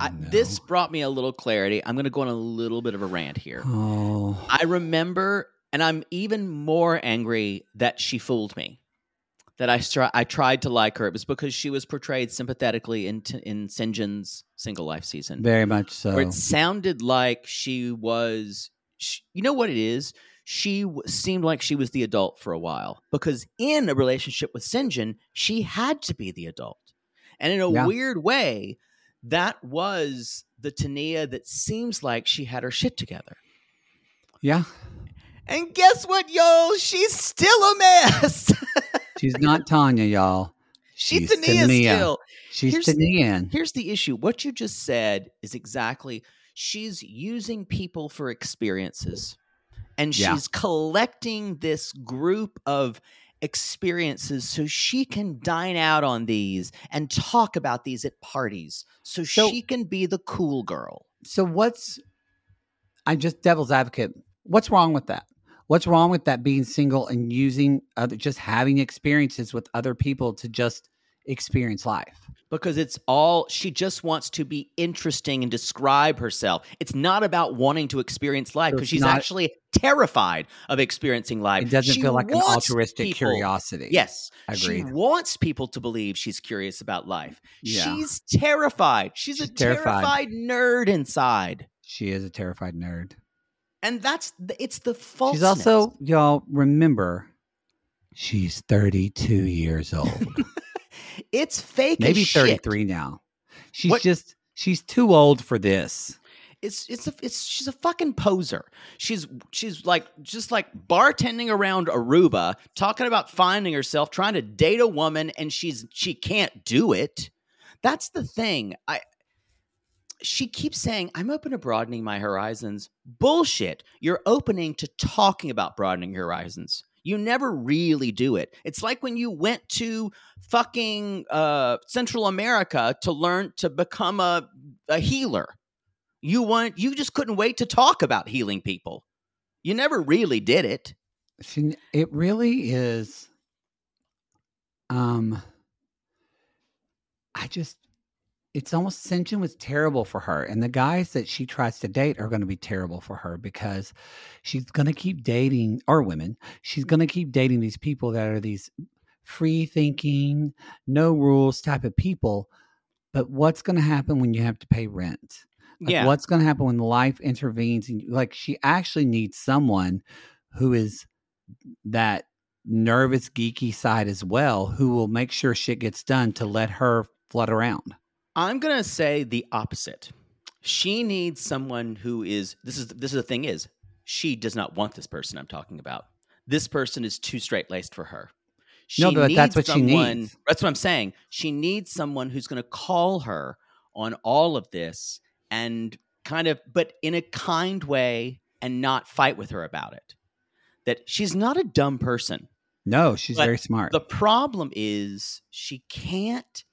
I, no. this brought me a little clarity. I'm gonna go on a little bit of a rant here. Oh, I remember, and I'm even more angry that she fooled me. That I stri- I tried to like her. It was because she was portrayed sympathetically in t- in Syngin's single life season, very much so. where it sounded like she was. She, you know what it is? She w- seemed like she was the adult for a while because in a relationship with Syngin, she had to be the adult, and in a Yeah. weird way, that was the Tania that seems like she had her shit together. Yeah, And guess what, y'all? She's still a mess. She's not Tanya, y'all. She's, She's Tania Tania. still. She's Here's- Tania. Here's the issue. What you just said is exactly she's using people for experiences. And Yeah. she's collecting this group of experiences so she can dine out on these and talk about these at parties so, So- she can be the cool girl. So what's I'm just devil's advocate. What's wrong with that? What's wrong with that being single and using other just having experiences with other people to just experience life? because it's all she just wants to be interesting and describe herself. It's not about wanting to experience life because she's not- actually terrified of experiencing life. It doesn't She feel like an altruistic people- curiosity. Yes, Agreed. she wants people to believe she's curious about life. Yeah. She's terrified. She's, a terrified. terrified nerd inside, She is a terrified nerd. And that's the, it's the false. She's also, y'all remember, she's 32 years old. it's fake. Maybe 33 now. She's What- just, she's too old for this. it's it's a, it's she's a fucking poser. She's she's like just like bartending around Aruba, talking about finding herself, trying to date a woman, and she's she can't do it. That's the thing. I she keeps saying, I'm open to broadening my horizons. Bullshit. You're opening to talking about broadening your horizons. You never really do it. It's like when you went to fucking uh, Central America to learn to become a, a healer. You want you just couldn't wait to talk about healing people. You never really did it. It really is. Um, I just, it's almost Syngin was terrible for her, and the guys that she tries to date are going to be terrible for her because she's going to keep dating, or women, she's going to keep dating these people that are these free thinking, no rules type of people. But what's going to happen when you have to pay rent? Like, yeah. what's going to happen when life intervenes? And like, she actually needs someone who is that nervous, geeky side as well, who will make sure shit gets done to let her flood around. I'm gonna say the opposite. She needs someone who is this is this is the thing is she does not want this person I'm talking about. This person is too straight laced for her. She No, but that's what she needs. That's what I'm saying. She needs someone who's going to call her on all of this and kind of, but in a kind way, and not fight with her about it. That she's not a dumb person. No, she's very smart. The problem is she can't.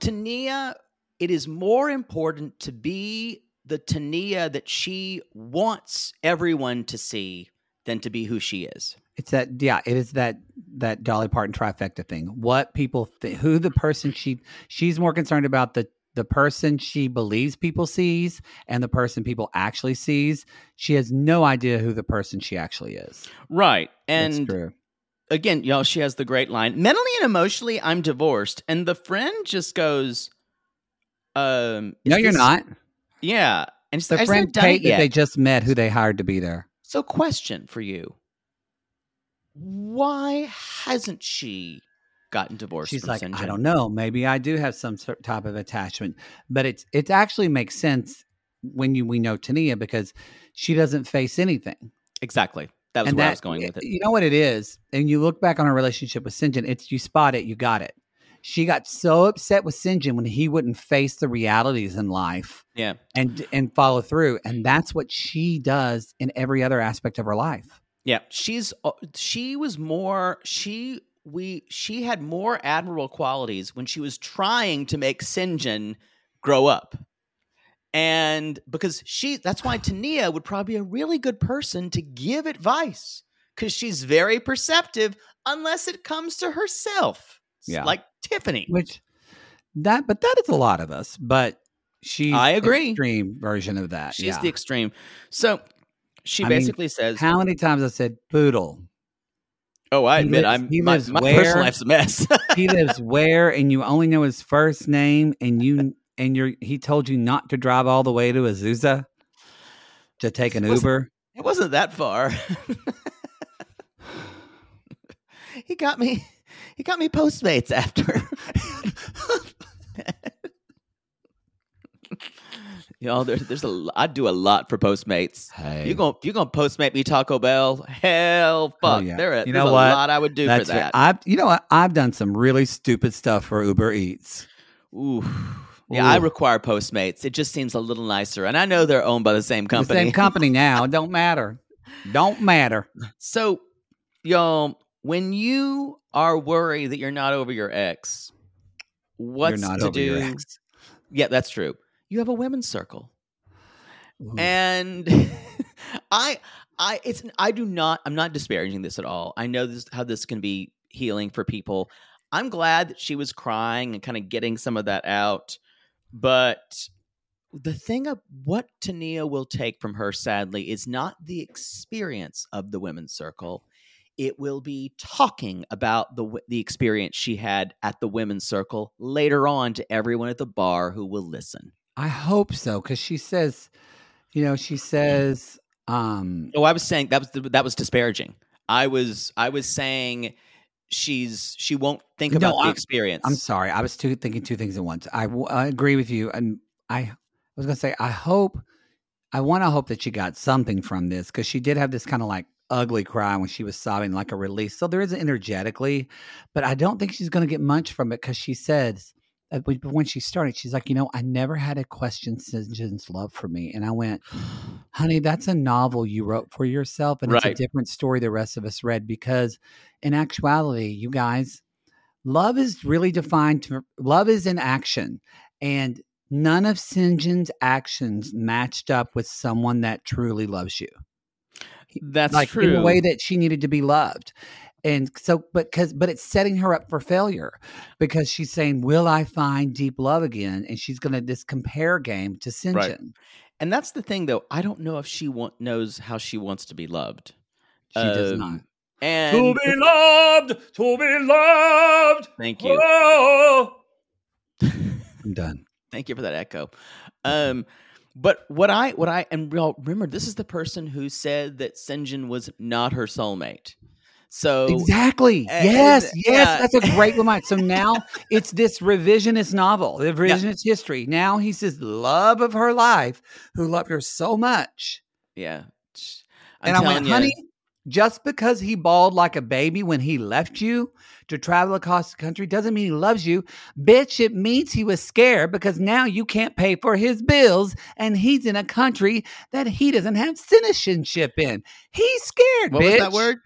Tania, it is more important to be the Tania that she wants everyone to see than to be who she is. it's that yeah, it is that that Dolly Parton trifecta thing. What people th- who the person she she's more concerned about the the person she believes people sees and the person people actually sees. She has no idea who the person she actually is. Right. That's And true. Again, y'all, she has the great line mentally and emotionally, I'm divorced. And the friend just goes, um, No, you're this- not. Yeah. And The friend haven't done it Kate that they just met, who they hired to be there. So, question for you: Why hasn't she gotten divorced? She's like, St. I don't know. Maybe I do have some sort type of attachment, but it's it actually makes sense when you we know Tania because she doesn't face anything. Exactly. That was and where that, I was going with it. You know what it is, and you look back on her relationship with Syngin. It's you spot it, you got it. She got so upset with Syngin when he wouldn't face the realities in life Yeah. and and follow through, and that's what she does in every other aspect of her life. Yeah. She's uh, she was more she we she had more admirable qualities when she was trying to make Syngin grow up. And because she that's why Tania would probably be a really good person to give advice because she's very perceptive unless it comes to herself. Yeah. Like Tiffany. Which that, but that is a lot of us. But she's I agree. the extreme version of that. She's yeah. the extreme. So she I mean, basically says, How many times I said poodle? "Oh, I he admit, lives- I'm he my, lives my where? personal life's a mess." He lives where, and you only know his first name, and you and you're. He told you not to drive all the way to Azusa to take an Was- Uber. it wasn't that far. he got me. He got me Postmates after. You know, there, there's a. I'd do a lot for Postmates. Hey, You gonna you gonna Postmate me Taco Bell? Hell, oh, fuck. yeah. There, You there's know a what? lot I would do That's for that. I've you know what? I've done some really stupid stuff for Uber Eats. Ooh. Yeah, I require Postmates. It just seems a little nicer, and I know they're owned by the same The company. same company now. Don't matter. Don't matter. So, y'all, when you are worried that you're not over your ex, what's to do? Yeah, that's true. You have a women's circle, Ooh. and I, I, it's I do not. I'm not disparaging this at all. I know this how this can be healing for people. I'm glad that she was crying and kind of getting some of that out, but the thing of what Tania will take from her, sadly, is not the experience of the women's circle. It will be talking about the the experience she had at the women's circle later on to everyone at the bar who will listen. I hope so because she says, you know, she says, um, Oh, I was saying that was the, that was disparaging. I was I was saying she's she won't think No, about the I'm- experience. I'm sorry, I was two, thinking two things at once. I, I, w- I agree with you, and I, I was gonna say, I hope, I want to hope that she got something from this because she did have this kind of like ugly cry when she was sobbing, like a release. So there is energetically, but I don't think she's gonna get much from it because she says. Uh, when- When she started, she's like, you know, I never had a question Syngin's love for me, and I went, honey, that's a novel you wrote for yourself, and it's a different story the rest of us read because, in actuality, you guys, love is really defined. To, love is in action, and none of Syngin's actions matched up with someone that truly loves you, That's like true. in a way that she needed to be loved. And so, but because, but it's setting her up for failure because she's saying, "Will I find deep love again?" And she's going to this compare game to Syngin. Right. and that's the thing, though. I don't know if she want, knows how she wants to be loved. She does Um, not. And to be loved, to be loved. thank you. Oh. I'm done. Thank you for that echo. Um, but what I what I and y'all remember, this is the person who said that Syngin was not her soulmate. So Exactly. and- yes. and, yes. uh, That's a great reminder. So now it's this revisionist novel, the revisionist history. Now he says, love of her life, who loved her so much. yeah, I'm and I went, you, honey, just because he bawled like a baby when he left you to travel across the country doesn't mean he loves you. Bitch, it means he was scared because now you can't pay for his bills and he's in a country that he doesn't have citizenship in. He's scared, what bitch. was that word?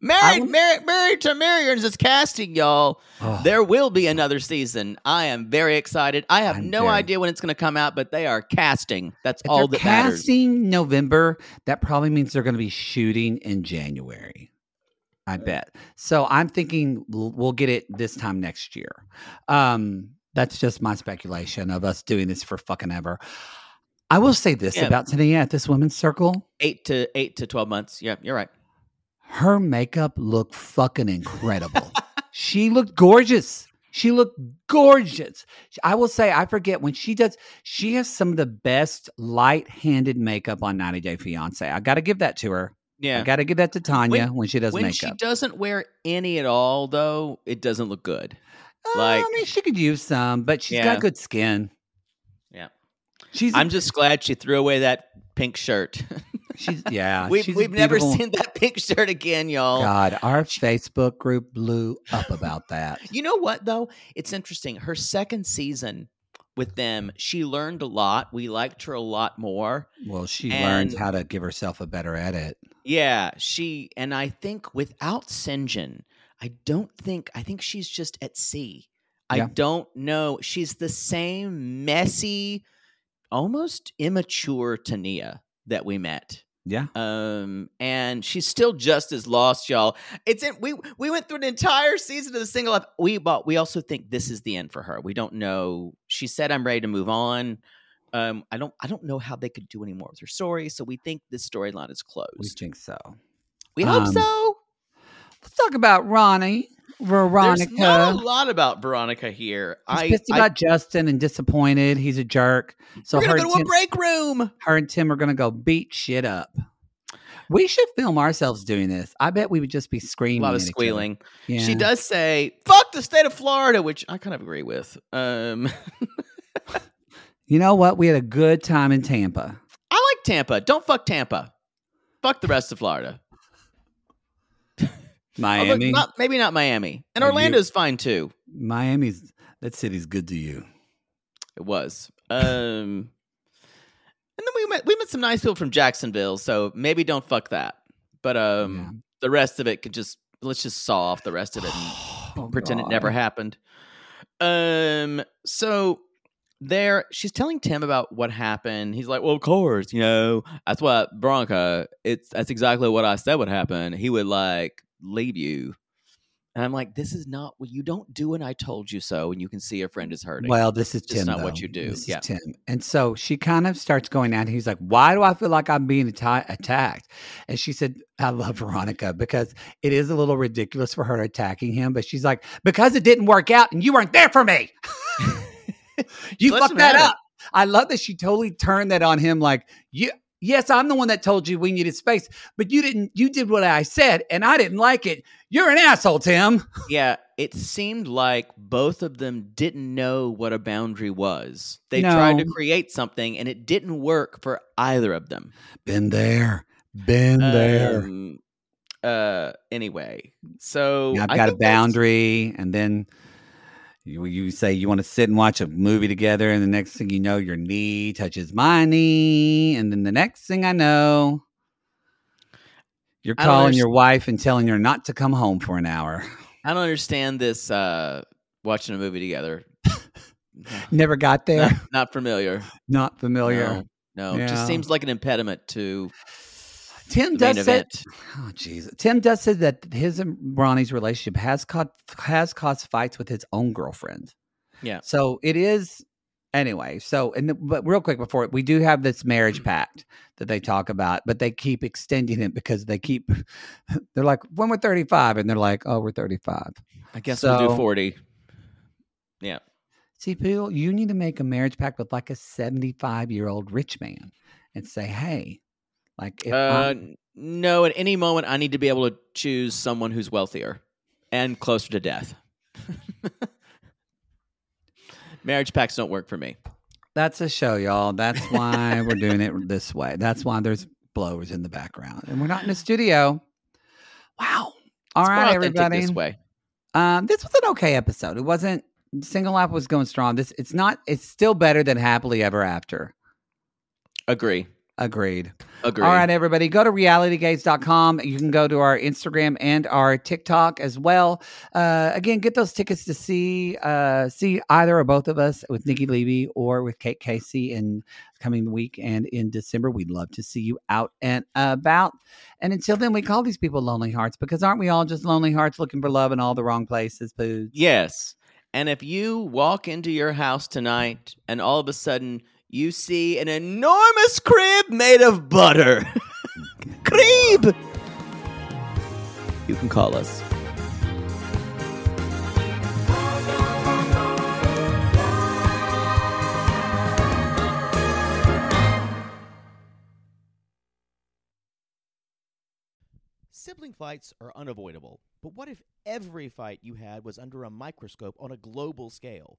Married, would- married, married to Marion is casting, y'all. Oh, There will be another season. I am very excited. I have I'm no very- idea when it's going to come out, but they are casting. That's if all that matters. casting November, that probably means they're going to be shooting in January. I bet. So I'm thinking we'll we'll get it this time next year. Um, that's just my speculation of us doing this for fucking ever. I will say this Yeah. about Tania at this women's circle. Eight to eight to twelve months. Yeah, you're right. Her makeup looked fucking incredible. she looked gorgeous. She looked gorgeous. I will say, I forget when she does, she has some of the best light handed makeup on 90 Day Fiance. I got to give that to her. Yeah. I got to give that to Tania when, she does when makeup. she doesn't wear any at all, though, it doesn't look good. Uh, like- I mean, she could use some, but she's Yeah. got good skin. Yeah. She's, I'm just glad she threw away that pink shirt. she's, yeah. we've she's we've never seen that pink shirt again, y'all. God, our Facebook group blew up about that. You know what though? It's interesting. Her second season with them, she learned a lot. We liked her a lot more. Well, she And- how to give herself a better edit. Yeah, she and I think without Syngin, I don't think I think she's just at sea. I don't know. She's the same messy, almost immature Tania that we met. Yeah. Um, and she's still just as lost, y'all. It's in, we we went through an entire season of the single life. We but we also think this is the end for her. We don't know. She said, "I'm ready to move on." Um, I don't I don't know how they could do any more with her story. So we think this storyline is closed. We think so. We hope Um, so. Let's talk about Ronnie. Veronica. There's not a lot about Veronica here. He's I, pissed I about Justin and disappointed. He's a jerk. So we're gonna go to a break room. her and Tim are going to go beat shit up. We should film ourselves doing this. I bet we would just be screaming. A lot of at each other. squealing. Yeah. She does say, fuck the state of Florida, which I kind of agree with. Um, You know what? We had a good time in Tampa. I like Tampa. Don't fuck Tampa. Fuck the rest of Florida. Although Miami. not, maybe not Miami. And Are you- Orlando's fine too. Miami's that city's good to you. It was. Um, and then we met we met some nice people from Jacksonville, so maybe don't fuck that. But um, Yeah. the rest of it could just let's just saw off the rest of it and Oh, pretend it never happened. Um, so there, she's telling Tim about what happened. He's like, "Well, of course, you know, that's what Bronca. It's that's exactly what I said would happen. He would like leave you." And I'm like, "This is not what you don't do." And I told you so. And you can see a friend is hurting. Well, this is It's just Tim. not what you do. This Yeah. is Tim. And so she kind of starts going out. He's like, "Why do I feel like I'm being atta- attacked?" And she said, "I love Veronica because it is a little ridiculous for her attacking him, but she's like, because it didn't work out and you weren't there for me. you fucked that it. up." I love that she totally turned that on him. Like, you, yes, I'm the one that told you we needed space, but you didn't. You did what I said, and I didn't like it. You're an asshole, Tim. Yeah, it seemed like both of them didn't know what a boundary was. They tried to create something and it didn't work for either of them. Been there. Been there. Um, uh anyway, so I've I got a boundary, and then you you say you want to sit and watch a movie together, and the next thing you know, your knee touches my knee, and then the next thing I know, you're calling your wife and telling her not to come home for an hour. I don't understand this uh watching a movie together. Never got there. not, not familiar. Not familiar. No, no. It Yeah. just seems like an impediment to Oh, Tim does event. oh jeez. Tim does say that his and Ronnie's relationship has caused has caused fights with his own girlfriend. Yeah. So it is anyway. So and the- but real quick before we do have this marriage mm. pact that they talk about, but they keep extending it because they keep they're like when we're 35 and they're like, "Oh, we're 35." I guess we'll do 40. Yeah. See, Bill, you need to make a marriage pact with like a 75-year-old rich man and say, "Hey, like Uh, no, at any moment I need to be able to choose someone who's wealthier and closer to death. Marriage pacts don't work for me. That's a show, y'all. That's why we're doing it this way. That's why there's blowers in the background, and we're not in the studio. Wow! All It's right, everybody. This way. Um, this was an okay episode. It wasn't single app was going strong. This it's not. It's still better than happily ever after. Agree. Agreed. Agree. All right, everybody, go to realitygates.com. You can go to our Instagram and our TikTok as well. Uh, again, get those tickets to see uh, see either or both of us with Nikki Levy or with Kate Casey in coming week and in December. We'd love to see you out and about. And until then, we call these people lonely hearts because aren't we all just lonely hearts looking for love in all the wrong places, Pooh? Yes. And if you walk into your house tonight and all of a sudden you see an enormous crib made of butter, crib, you can call us. Sibling fights are unavoidable, but what if every fight you had was under a microscope on a global scale?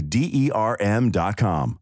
D E R M.com.